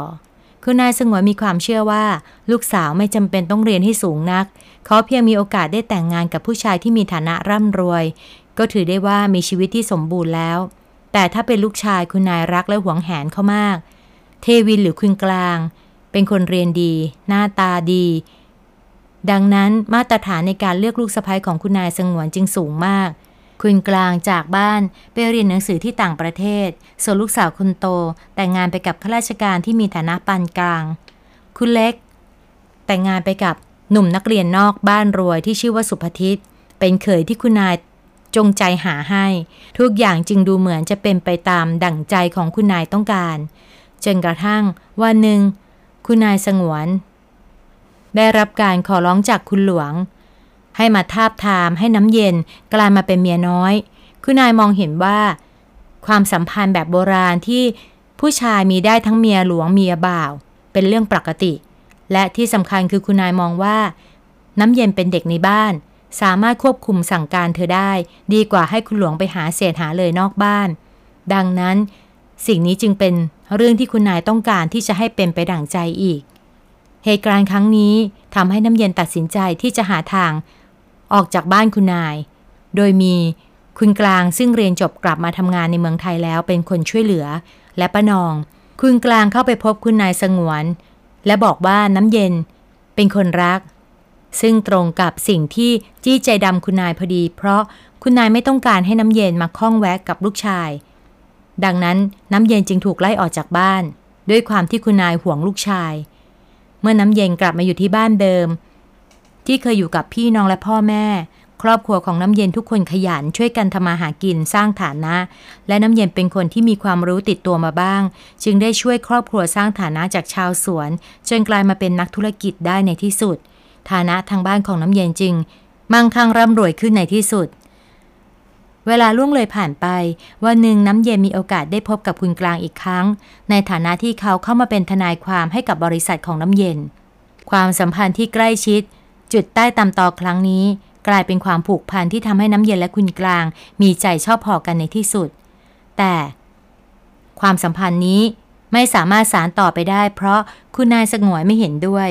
คุณนายสงวนมีความเชื่อว่า ลูกสาวไม่จำเป็นต้องเรียนให้สูงนักเขาเพียงมีโอกาสได้แต่งงานกับผู้ชายที่มีฐานะร่ำรวย ก็ถือได้ว่ามีชีวิตที่สมบูรณ์แล้ว แต่ถ้าเป็นลูกชายคุณนายรักและหวงแหนเขามาก เทวินหรือคุณกลาง เป็นคนเรียนดี หน้าตาดี ดังนั้นมาตรฐานในการเลือกลูกสะใภ้ของคุณนายสงวนจึงสูงมาก คุณกลางจากบ้านไปเรียนหนังสือที่ต่างประเทศ ส่วนลูกสาวคนโตแต่งงานไปกับข้าราชการที่มีฐานะปานกลาง คุณเล็ก แต่งงานไปกับหนุ่มนักเรียนนอกบ้านรวยที่ชื่อว่าสุภทิตเป็นเขยที่คุณนายจงใจหาให้ ทุกอย่างจึงดูเหมือนจะเป็นไปตามดั่งใจของคุณนายต้องการ จนกระทั่งวันหนึ่ง คุณนายสงวน ได้รับการขอร้องจากคุณหลวง ให้มาทาบทามให้น้ำเย็นกลายมาเป็นเมียน้อย คุณนายมองเห็นว่า ความสัมพันธ์แบบโบราณที่ผู้ชายมีได้ทั้งเมียหลวงเมียบ่าว เป็นเรื่องปกติ และที่สำคัญคือคุณนายมองว่า น้ำเย็นเป็นเด็กในบ้าน สามารถควบคุมสั่งการเธอได้ ดีกว่าให้คุณหลวงไปหาเศษหาเลยนอกบ้าน ดังนั้น สิ่งนี้จึงเป็น เรื่องที่คุณนายต้องการที่จะให้เป็นไปดั่งใจอีก เหตุการณ์ครั้งนี้ทำให้น้ำเย็นตัดสินใจที่จะหาทาง ออกจากบ้านคุณนาย โดยมีคุณกลางซึ่งเรียนจบกลับมาทำงานในเมืองไทยแล้วเป็นคนช่วยเหลือ และป้านอง คุณกลางเข้าไปพบคุณนายสงวน และบอกว่าน้ำเย็นเป็นคนรัก ซึ่งตรงกับสิ่งที่จี้ใจดำคุณนายพอดี เพราะคุณนายไม่ต้องการให้น้ำเย็นมาข้องแวะกับลูกชาย ดังนั้นน้ำเย็นจึงถูกไล่ออกจากบ้าน ด้วยความที่คุณนายห่วงลูกชาย เมื่อน้ำเย็นกลับมาอยู่ที่บ้านเดิม ที่เคยอยู่กับพี่น้องและพ่อแม่ ครอบครัวของน้ำเย็นทุกคนขยันช่วยกันทำมาหากินสร้างฐานะ และน้ำเย็นเป็นคนที่มีความรู้ติดตัวมาบ้าง จึงได้ช่วยครอบครัวสร้างฐานะจากชาวสวน จนกลายมาเป็นนักธุรกิจได้ในที่สุด ฐานะทางบ้านของน้ำเย็นจึง มั่งคั่งร่ำรวยขึ้นในที่สุด เวลาล่วงเลยผ่านไป วันหนึ่งน้ำเย็นมีโอกาสได้พบกับคุณกลางอีกครั้ง ในฐานะที่เขาเข้ามาเป็นทนายความให้กับบริษัทของน้ำเย็น ความสัมพันธ์ที่ใกล้ชิด จุดใต้ตำตอครั้งนี้ กลายเป็นความผูกพันที่ทำให้น้ำเย็นและคุณกลาง มีใจชอบพอกันในที่สุด แต่ ความสัมพันธ์นี้ไม่สามารถสารต่อไปได้ เพราะคุณนายสงวนไม่เห็นด้วย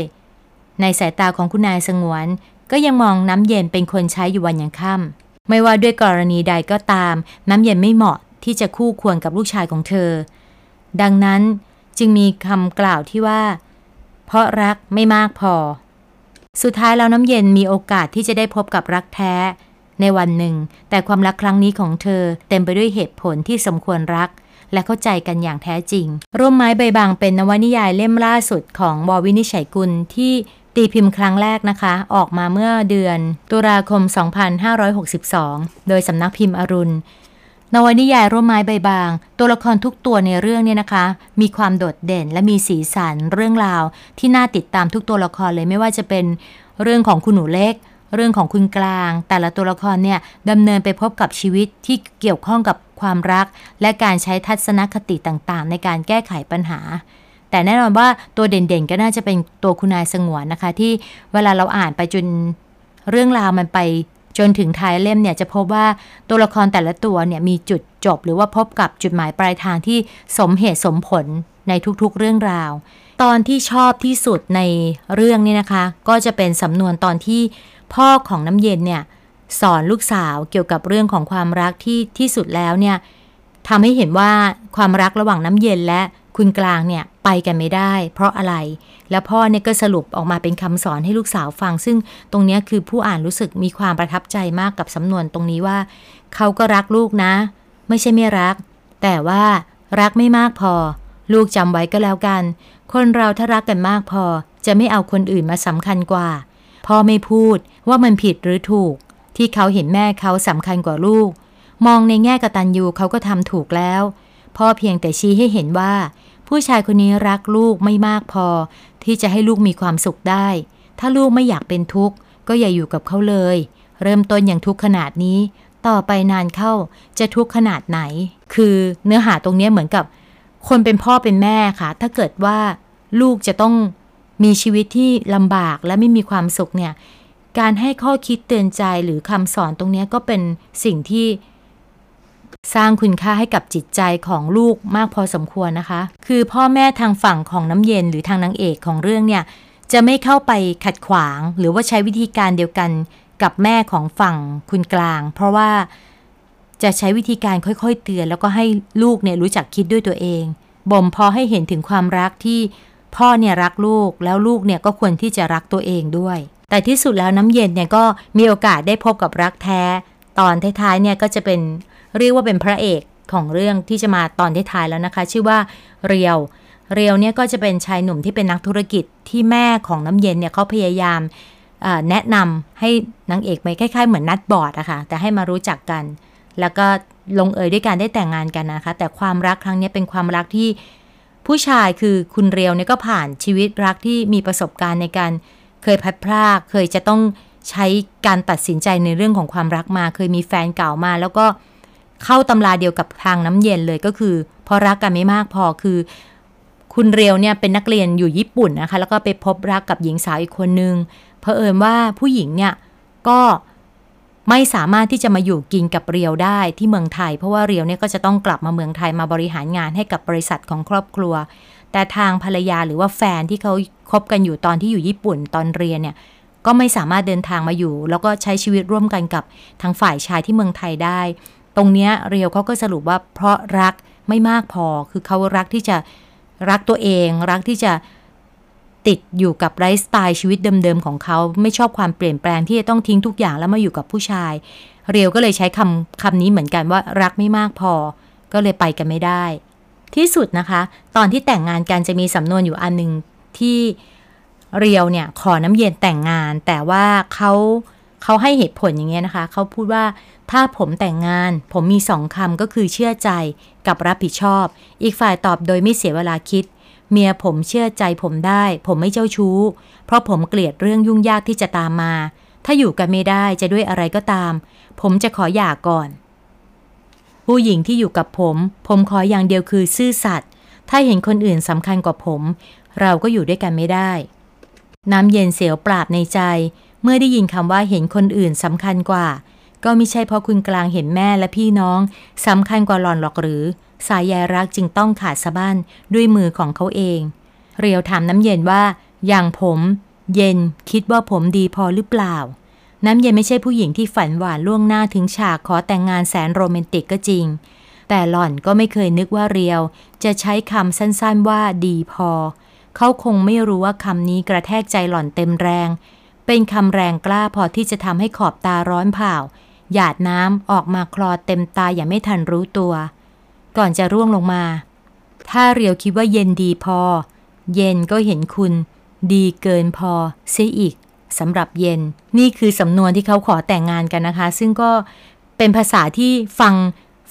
ในสายตาของคุณนายสงวน ก็ยังมองน้ำเย็นเป็นคนใช้อยู่วันยังค่ำ ไม่ว่าด้วยกรณีใดก็ตาม น้ำเย็นไม่เหมาะที่จะคู่ควรกับลูกชายของเธอ ดังนั้นจึงมีคำกล่าวที่ว่า เพราะรักไม่มากพอ สุดท้ายแล้วน้ำเย็นมีโอกาสที่จะได้พบกับรักแท้ ในวันหนึ่ง แต่ความรักครั้งนี้ของเธอเต็มไปด้วยเหตุผลที่สมควรรัก และเข้าใจกันอย่างแท้จริง ร่มไม้ใบบางเป็นนวนิยายเล่มล่าสุดของบอวินิชัยกุลที่ ตีพิมพ์ครั้งแรกนะคะ ออกมาเมื่อเดือนตุลาคม 2562 โดยสำนักพิมพ์อรุณ นวนิยายร่มไม้ใบบาง ตัวละครทุกตัวในเรื่องเนี่ยนะคะ มีความโดดเด่นและมีสีสันเรื่องราว ที่น่าติดตามทุกตัวละครเลยไม่ว่าจะเป็นเรื่องของคุณหนูเล็ก เรื่องของคุณกลาง แต่ละตัวละครเนี่ยดำเนินไปพบกับชีวิตที่เกี่ยวข้องกับความรัก และการใช้ทัศนคติต่างๆ ในการแก้ไขปัญหา แต่แน่นอนว่าตัวเด่นๆ ก็น่าจะเป็นตัวคุณนายสงวนนะคะ ที่เวลาเราอ่านไปจนเรื่องราวมันไปจนถึงท้ายเล่มเนี่ยจะพบว่าตัวละครแต่ละตัวเนี่ยมีจุดจบ หรือว่าพบกับจุดหมายปลายทางที่สมเหตุสมผลในทุกๆเรื่องราว ตอนที่ชอบที่สุดในเรื่องนี้นะคะ ก็จะเป็นสำนวนตอนที่พ่อของน้ำเย็นเนี่ยสอนลูกสาวเกี่ยวกับเรื่องของความรักที่ที่สุดแล้วเนี่ยทำให้เห็นว่าความรักระหว่างน้ำเย็นและ คุณกลางเนี่ยไปกันไม่ได้ เพราะอะไร แล้วพ่อเนี่ยก็สรุปออกมาเป็นคำสอนให้ลูกสาวฟัง ซึ่งตรงนี้คือผู้อ่านรู้สึกมีความประทับใจมากกับสำนวนตรงนี้ว่า เขาก็รักลูกนะ ไม่ใช่ไม่รัก แต่ว่ารักไม่มากพอ ลูกจำไว้ก็แล้วกัน คนเราถ้ารักกันมากพอ จะไม่เอาคนอื่นมาสำคัญกว่า พ่อไม่พูดว่ามันผิดหรือถูก ที่เขาเห็นแม่เขาสำคัญกว่าลูก มองในแง่กตัญญูเขาก็ทำถูกแล้วพ่อเพียงแต่ชี้ให้เห็นว่า ผู้ชายคนนี้รักลูกไม่มากพอ ที่จะให้ลูกมีความสุขได้ ถ้าลูกไม่อยากเป็นทุกข์ ก็อย่าอยู่กับเขาเลย เริ่มต้นอย่างทุกข์ขนาดนี้ ต่อไปนานเข้าจะทุกข์ขนาดไหน คือเนื้อหาตรงนี้เหมือนกับ คนเป็นพ่อเป็นแม่ค่ะ ถ้าเกิดว่าลูกจะต้องมีชีวิตที่ลำบากและไม่มีความสุขเนี่ย การให้ข้อคิดเตือนใจหรือคำสอนตรงนี้ก็เป็นสิ่งที่ สร้างคุณค่าให้กับจิตใจของลูกมากพอสมควรนะคะ คือพ่อแม่ทางฝั่งของน้ำเย็นหรือทางนางเอกของเรื่องเนี่ย จะไม่เข้าไปขัดขวาง หรือว่าใช้วิธีการเดียวกันกับแม่ของฝั่งคุณกลาง เพราะว่าจะใช้วิธีการค่อยๆ เตือน แล้วก็ให้ลูกเนี่ยรู้จักคิดด้วยตัวเองบ่มพอให้เห็นถึงความรักที่พ่อเนี่ยรักลูกแล้วลูกเนี่ยก็ควรที่จะรักตัวเองด้วย แต่ที่สุดแล้วน้ำเย็นเนี่ยก็มีโอกาสได้พบกับรักแท้ ตอนท้ายๆเนี่ยก็จะเป็น เรียกว่าเป็นพระเอกของเรื่องที่จะมาตอนท้ายแล้วนะคะ ชื่อว่าเรียว เรียวเนี่ยก็จะเป็นชายหนุ่มที่เป็นนักธุรกิจที่แม่ของน้ำเย็นเนี่ยเขาพยายามแนะนำให้นางเอกไปคล้ายๆเหมือนนัดบอร์ดอะคะ่ะแต่ให้มารู้จักกัน แล้วก็ลงเอยด้วยการได้แต่งงานกันนะคะ แต่ความรักครั้งนี้เป็นความรักที่ผู้ชายคือคุณเรียวเนี่ยก็ผ่านชีวิตรักที่มีประสบการณ์ในการเคยพัดพรากเคยจะต้องใช้การตัดสินใจในเรื่องของความรักมา เคยมีแฟนเก่ามา แล้วก็ เข้าตำราเดียวกับทางน้ำเย็นเลยก็คือพอรักกันไม่มากพอคือ คุณเรียวเนี่ยเป็นนักเรียนอยู่ญี่ปุ่นนะคะ แล้วก็ไปพบรักกับหญิงสาวอีกคนนึงเพอเอิญว่าผู้หญิงเนี่ยก็ไม่สามารถที่จะมาอยู่กินกับเรียวได้ที่เมืองไทย เพราะว่าเรียวเนี่ยก็จะต้องกลับมาเมืองไทยมาบริหารงานให้กับบริษัทของครอบครัว แต่ทางภรรยาหรือว่าแฟนที่เขาคบกันอยู่ตอนที่อยู่ญี่ปุ่นตอนเรียนเนี่ยก็ไม่สามารถเดินทางมาอยู่ แล้วก็ใช้ชีวิตร่วมกันกับทางฝ่ายชายที่เมืองไทยได้ ตรงเนี้ยเรียวเขาก็สรุปว่าเพราะรักไม่มากพอ คือเขารักที่จะรักตัวเอง รักที่จะติดอยู่กับไลฟ์สไตล์ชีวิตเดิมๆของเขาไม่ชอบความเปลี่ยนแปลงที่จะต้องทิ้งทุกอย่างแล้วมาอยู่กับผู้ชาย เรียวก็เลยใช้คำคำนี้เหมือนกันว่ารักไม่มากพอ ก็เลยไปกันไม่ได้ ที่สุดนะคะ ตอนที่แต่งงานกันจะมีสำนวนอยู่อันหนึ่งที่เรียวเนี่ยขอน้ำเย็นแต่งงาน แต่ว่าเขา เขาให้เหตุผลอย่างเงี้ยนะคะ เขาพูดว่าถ้าผมแต่งงาน ผมมีสองคำก็คือเชื่อใจกับรับผิดชอบ อีกฝ่ายตอบโดยไม่เสียเวลาคิด เมียผมเชื่อใจผมได้ ผมไม่เจ้าชู้ เพราะผมเกลียดเรื่องยุ่งยากที่จะตามมา ถ้าอยู่กันไม่ได้จะด้วยอะไรก็ตาม ผมจะขอหย่าก่อน ผู้หญิงที่อยู่กับผม ผมขออย่างเดียวคือซื่อสัตย์ถ้าเห็นคนอื่นสำคัญกว่าผม เราก็อยู่ด้วยกันไม่ได้ น้ำเย็นเสียวปราบในใจ เมื่อได้ยินคำว่าเห็นคนอื่นสำคัญกว่า ก็ไม่ใช่เพราะคุณกลางเห็นแม่และพี่น้องสำคัญกว่าหลอนหรอกหรือ สายใยรักจึงต้องขาดสะบั้นด้วยมือของเขาเอง เรียวถามน้ำเย็นว่า อย่างผม เย็นคิดว่าผมดีพอหรือเปล่า น้ำเย็นไม่ใช่ผู้หญิงที่ฝันหวานล่วงหน้าถึงฉากขอแต่งงานแสนโรแมนติกก็จริง แต่หล่อนก็ไม่เคยนึกว่าเรียว จะใช้คำสั้นๆว่าดีพอ เขาคงไม่รู้ว่าคำนี้กระแทกใจหล่อนเต็มแรง เป็นคำแรงกล้าพอที่จะทำให้ขอบตาร้อนเผาหยาดน้ำออกมาคลอเต็มตาอย่างไม่ทันรู้ตัว ก่อนจะร่วงลงมา ถ้าเรียวคิดว่าเย็นดีพอ เย็นก็เห็นคุณ ดีเกินพอเสียอีกสำหรับเย็น นี่คือสำนวนที่เขาขอแต่งงานกันนะคะ ซึ่งก็เป็นภาษาที่ฟัง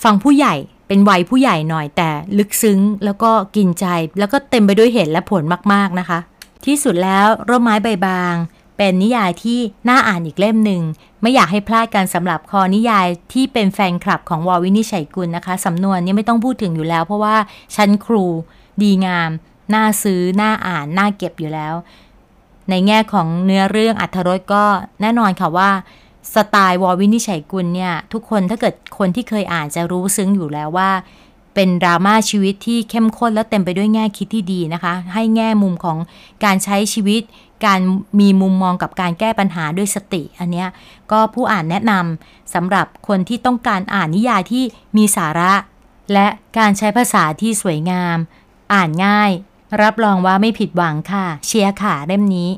ฟังผู้ใหญ่เป็นวัยผู้ใหญ่หน่อยแต่ลึกซึ้งแล้วก็กินใจแล้วก็เต็มไปด้วยเหตุและผลมากๆนะคะ ที่สุดแล้วร่มไม้ใบบาง เป็นนิยายที่น่าอ่านอีกเล่มหนึ่ง ไม่อยากให้พลาดกันสำหรับคอนิยายที่เป็นแฟนคลับของวอวินิชัยกุลนะคะสำนวนนี้ไม่ต้องพูดถึงอยู่แล้ว เพราะว่าชั้นครูดีงาม น่าซื้อ น่าอ่าน น่าเก็บอยู่แล้ว ในแง่ของเนื้อเรื่องอัธรสก็แน่นอนค่ะว่าสไตล์วอวินิชัยกุลเนี่ยทุกคนถ้าเกิดคนที่เคยอ่านจะรู้ซึ้งอยู่แล้วว่า เป็นดราม่าชีวิตที่เข้มข้นและเต็มไปด้วยแง่คิดที่ดีนะคะ ให้แง่มุมของการใช้ชีวิต การมีมุมมองกับการแก้ปัญหาด้วยสติ อันนี้ก็ผู้อ่านแนะนำสำหรับคนที่ต้องการอ่านนิยายที่มีสาระ และการใช้ภาษาที่สวยงาม อ่านง่าย รับรองว่าไม่ผิดหวังค่ะ เชียร์ค่ะเล่มนี้